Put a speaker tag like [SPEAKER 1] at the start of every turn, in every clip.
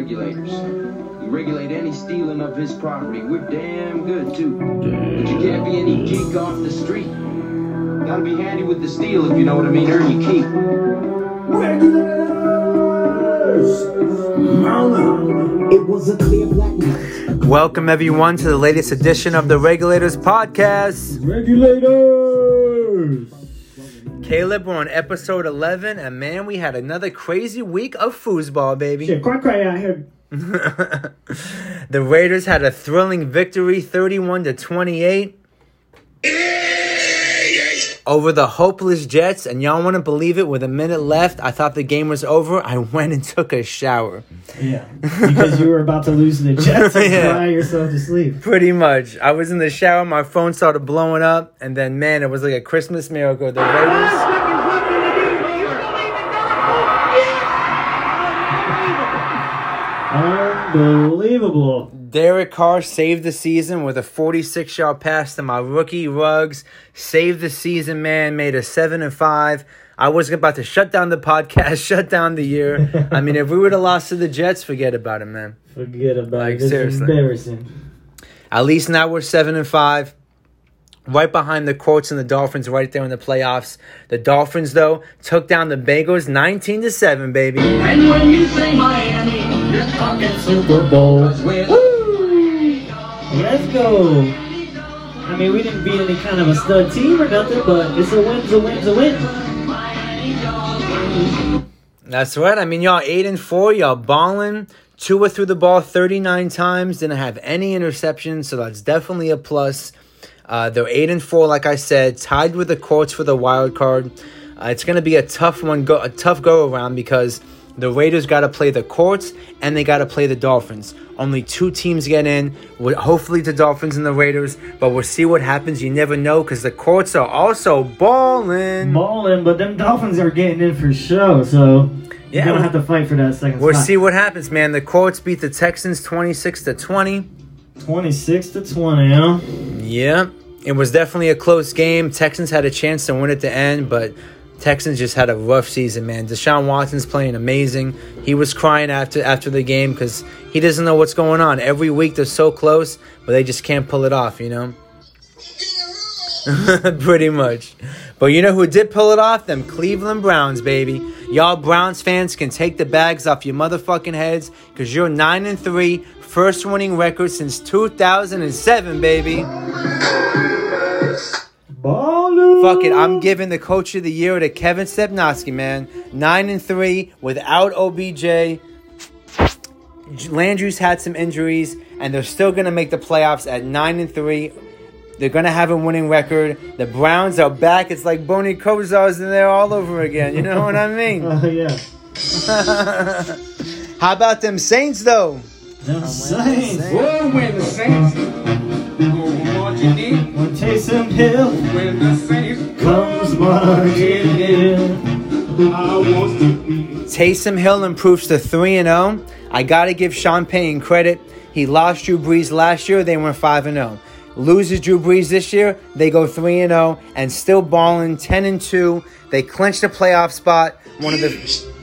[SPEAKER 1] regulators. We regulate any stealing of his property. We're damn good too. But you can't be any geek off the street. Gotta be handy with the steel if you know what I mean. Earn your keep.
[SPEAKER 2] It was a clear black night.
[SPEAKER 3] Welcome, everyone, to the latest edition of the Regulators Podcast.
[SPEAKER 4] Regulators!
[SPEAKER 3] Caleb, we're on episode 11, and man, we had another crazy week of foosball, baby.
[SPEAKER 4] Shit, cry cry out here.
[SPEAKER 3] the Raiders had a thrilling victory, 31 to 28. Over the hopeless Jets, and y'all want to believe it? With a minute left, I thought the game was over. I went and took a shower.
[SPEAKER 4] Yeah, because you were about to lose to the Jets and
[SPEAKER 3] Yeah.
[SPEAKER 4] cry yourself to sleep.
[SPEAKER 3] Pretty much. I was in the shower, my phone started blowing up, and then, man, it was like a Christmas miracle. The Raiders.
[SPEAKER 4] Unbelievable.
[SPEAKER 3] Derek Carr saved the season with a 46 yard pass to my rookie Ruggs. Saved the season, man. Made a 7 and 5. I was about to shut down the podcast, shut down the year. I mean, if we would have lost to the Jets, forget about it, man.
[SPEAKER 4] Forget about
[SPEAKER 3] Like,
[SPEAKER 4] it. This is
[SPEAKER 3] seriously.
[SPEAKER 4] embarrassing.
[SPEAKER 3] At least now we're 7 and 5. Right behind the Colts and the Dolphins, right there in the playoffs. The Dolphins, though, took down the Bengals 19 to 7, baby.
[SPEAKER 5] And when you say Miami, you're talking
[SPEAKER 4] Super Bowl.
[SPEAKER 1] Let's
[SPEAKER 4] go. I mean, we didn't beat any kind of a stud team or nothing, but it's a win's a win's a win.
[SPEAKER 3] That's right. I mean, y'all eight and four, y'all balling. Tua threw the ball 39 times, didn't have any interceptions, so that's definitely a plus. Uh, they're eight and four, like I said, tied with the Colts for the wild card. Uh, it's going to be a tough one, go a tough go around because the Raiders got to play the Colts and they got to play the Dolphins. Only two teams get in. Hopefully the Dolphins and the Raiders, but we'll see what happens. You never know because the Colts are also balling.
[SPEAKER 4] Balling, but them Dolphins are getting in for show, so
[SPEAKER 3] Yeah,
[SPEAKER 4] you're gonna have to fight for that second
[SPEAKER 3] We'll
[SPEAKER 4] spot.
[SPEAKER 3] see what happens, man. The Colts beat the Texans 26 to 20.
[SPEAKER 4] 26 to 20, huh?
[SPEAKER 3] Yeah, it was definitely a close game. Texans had a chance to win at the end, but Texans just had a rough season, man. Deshaun Watson's playing amazing. He was crying after after the game because he doesn't know what's going on. Every week they're so close, but they just can't pull it off, you know? Pretty much. But you know who did pull it off? Them Cleveland Browns, baby. Y'all Browns fans can take the bags off your motherfucking heads because you're 9 and 3, first winning record since 2007, baby.
[SPEAKER 4] Ballin'.
[SPEAKER 3] Fuck it, I'm giving the coach of the year to Kevin Stefanski, man. 9 and 3 without OBJ. Landry's had some injuries, and they're still going to make the playoffs at 9 and 3. They're going to have a winning record. The Browns are back. It's like Boney Kosar's in there all over again. You know what I mean?
[SPEAKER 4] Oh, yeah.
[SPEAKER 3] How about them Saints, though?
[SPEAKER 4] Them Saints.
[SPEAKER 1] Whoa, when the Saints go marching in,
[SPEAKER 4] When Taysom Hill
[SPEAKER 1] when the Saints
[SPEAKER 4] comes marching in.
[SPEAKER 1] I want to be.
[SPEAKER 3] Taysom Hill improves to 3 and 0. I got to give Sean Payton credit. He lost Drew Brees last year, they went 5 and 0. Loses Drew Brees this year, they go 3 and 0 and still balling 10 and 2. They clinch the playoff spot. One of the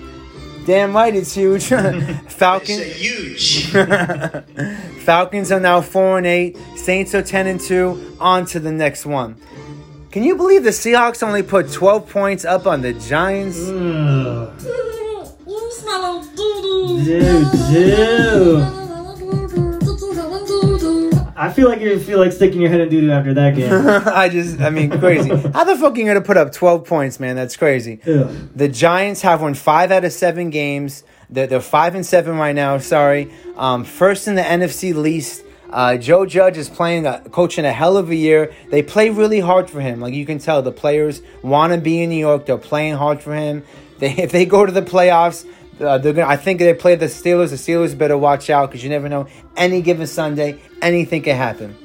[SPEAKER 3] Damn right it's huge. Falcons
[SPEAKER 5] huge.
[SPEAKER 3] Falcons are now 4 and 8. Saints are 10 and 2. On to the next one. Can you believe the Seahawks only put 12 points up on the Giants?
[SPEAKER 4] Ugh.
[SPEAKER 6] You smell of doo-doo.
[SPEAKER 4] Dude, dude. I feel like you feel like sticking your head in doo doo after that game.
[SPEAKER 3] I just, I mean, crazy. How the fuck are you gonna put up 12 points, man? That's crazy. The Giants have won five out of seven games. They're, they're five and seven right now. Sorry, um, first in the NFC least. Uh, Joe Judge is playing, uh, coaching a hell of a year. They play really hard for him. Like you can tell, the players want to be in New York. They're playing hard for him. They, if they go to the playoffs, uh, they're gonna. I think they play the Steelers. The Steelers better watch out because you never know. Any given Sunday, anything can happen.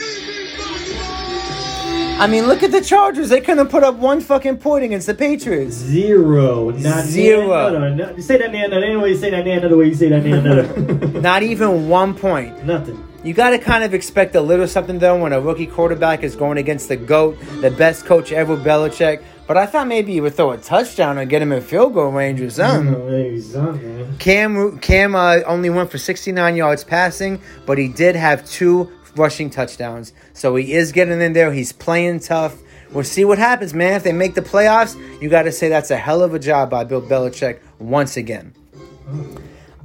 [SPEAKER 3] I mean, look at the Chargers. They couldn't put up one fucking point against the Patriots.
[SPEAKER 4] Zero. Not
[SPEAKER 3] Zero.
[SPEAKER 4] No, no, no. You say that name another way you say that name another way you say that name another.
[SPEAKER 3] Not even one point.
[SPEAKER 4] Nothing.
[SPEAKER 3] You got to kind of expect a little something though when a rookie quarterback is going against the GOAT, the best coach ever, Belichick. But I thought maybe he would throw a touchdown or get him in field goal range or something.
[SPEAKER 4] Something.
[SPEAKER 3] Cam Cam uh, only went for 69 yards passing, but he did have two rushing touchdowns. So he is getting in there. He's playing tough. We'll see what happens, man. If they make the playoffs, you got to say that's a hell of a job by Bill Belichick once again.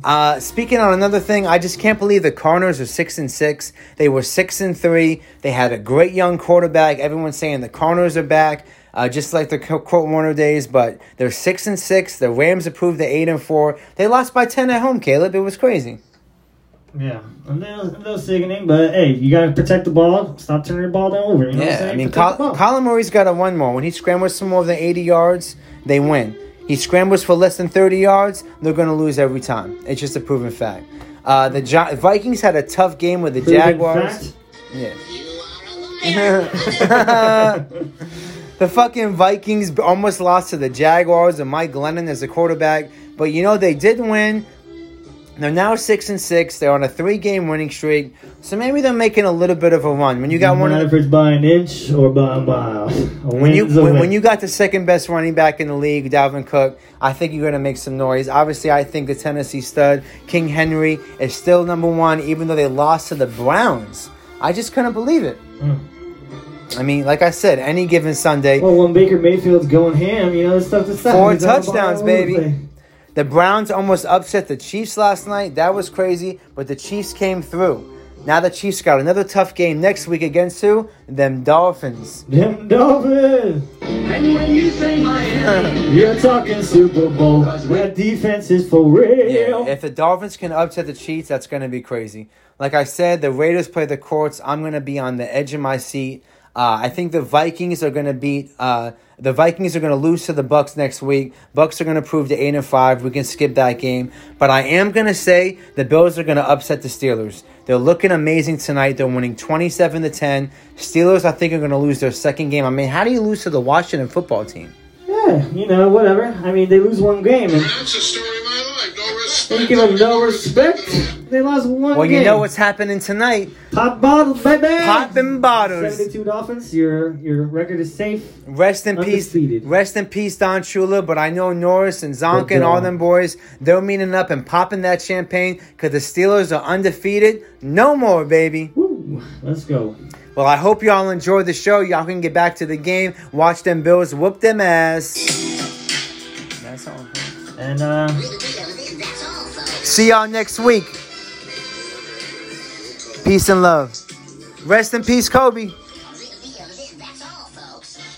[SPEAKER 3] Uh, speaking on another thing, I just can't believe the Cardinals are six and six. They were six and three. They had a great young quarterback. Everyone's saying the Cardinals are back, uh, just like the Kurt Warner days. But they're six and six. The Rams approved the eight and four. They lost by ten at home. Caleb, it was crazy.
[SPEAKER 4] Yeah, a little, a little sickening, but hey, you gotta protect the ball. Stop turning the ball over. You know
[SPEAKER 3] Yeah. I mean,
[SPEAKER 4] Protect
[SPEAKER 3] Col- Kyler Murray's got a one more. When he scrambles for more than 80 yards, they win. He scrambles for less than 30 yards, they're going to lose every time. It's just a proven fact. Uh, the Gi- Vikings had a tough game with the
[SPEAKER 4] Proven
[SPEAKER 3] Jaguars.
[SPEAKER 4] fact.
[SPEAKER 3] Yeah. the fucking Vikings almost lost to the Jaguars and Mike Glennon as a quarterback, but you know they did win. They're now six and six. They're on a three-game winning streak, so maybe they're making a little bit of a run. When you got one
[SPEAKER 4] if it's by an inch or by a mile.
[SPEAKER 3] When you when, when you got the second best running back in the league, Dalvin Cook, I think you're gonna make some noise. Obviously, I think the Tennessee stud King Henry is still number one, even though they lost to the Browns. I just couldn't believe it.
[SPEAKER 4] Mm.
[SPEAKER 3] I mean, like I said, any given Sunday,
[SPEAKER 4] Well, when Baker Mayfield's going ham, you know, it's tough to stop.
[SPEAKER 3] Four
[SPEAKER 4] He's on the ball
[SPEAKER 3] touchdowns,
[SPEAKER 4] all over the
[SPEAKER 3] baby. the Browns almost upset the Chiefs last night. That was crazy, but the Chiefs came through. Now the Chiefs got another tough game next week against who? Them Dolphins.
[SPEAKER 4] Them Dolphins!
[SPEAKER 5] And when you say Miami,
[SPEAKER 4] You're talking Super Bowl. That defense is for real.
[SPEAKER 3] Yeah, if the Dolphins can upset the Chiefs, that's going to be crazy. Like I said, the Raiders play the Colts. I'm going to be on the edge of my seat. Uh, I think the Vikings are going to beat. Uh, the Vikings are going to lose to the Bucs next week. Bucs are going to prove to eight and five. We can skip that game, but I am going to say the Bills are going to upset the Steelers. They're looking amazing tonight. They're winning 27 to 10. Steelers, I think, are going to lose their second game. I mean, how do you lose to the Washington football team?
[SPEAKER 4] Yeah, you know, whatever. I mean, they lose one game and
[SPEAKER 7] That's the story of my life. No
[SPEAKER 4] they
[SPEAKER 7] respect.
[SPEAKER 4] give them no respect. They lost one
[SPEAKER 3] Well,
[SPEAKER 4] game.
[SPEAKER 3] you know what's happening tonight.
[SPEAKER 4] Pop bottles, baby.
[SPEAKER 3] Popping bottles.
[SPEAKER 4] Seventy-two Dolphins. Your your record is safe.
[SPEAKER 3] Rest in peace. Rest in peace, Don Shula. But I know Morris and
[SPEAKER 4] Csonka
[SPEAKER 3] and all them boys, they're meeting up and popping that champagne because the Steelers are undefeated. No more, baby.
[SPEAKER 4] Woo, let's go.
[SPEAKER 3] Well, I hope y'all enjoyed the show. Y'all can get back to the game, watch them Bills whoop them ass. That's all. folks.
[SPEAKER 4] And uh,
[SPEAKER 3] See y'all next week. Peace and love. Rest in peace, Kobe.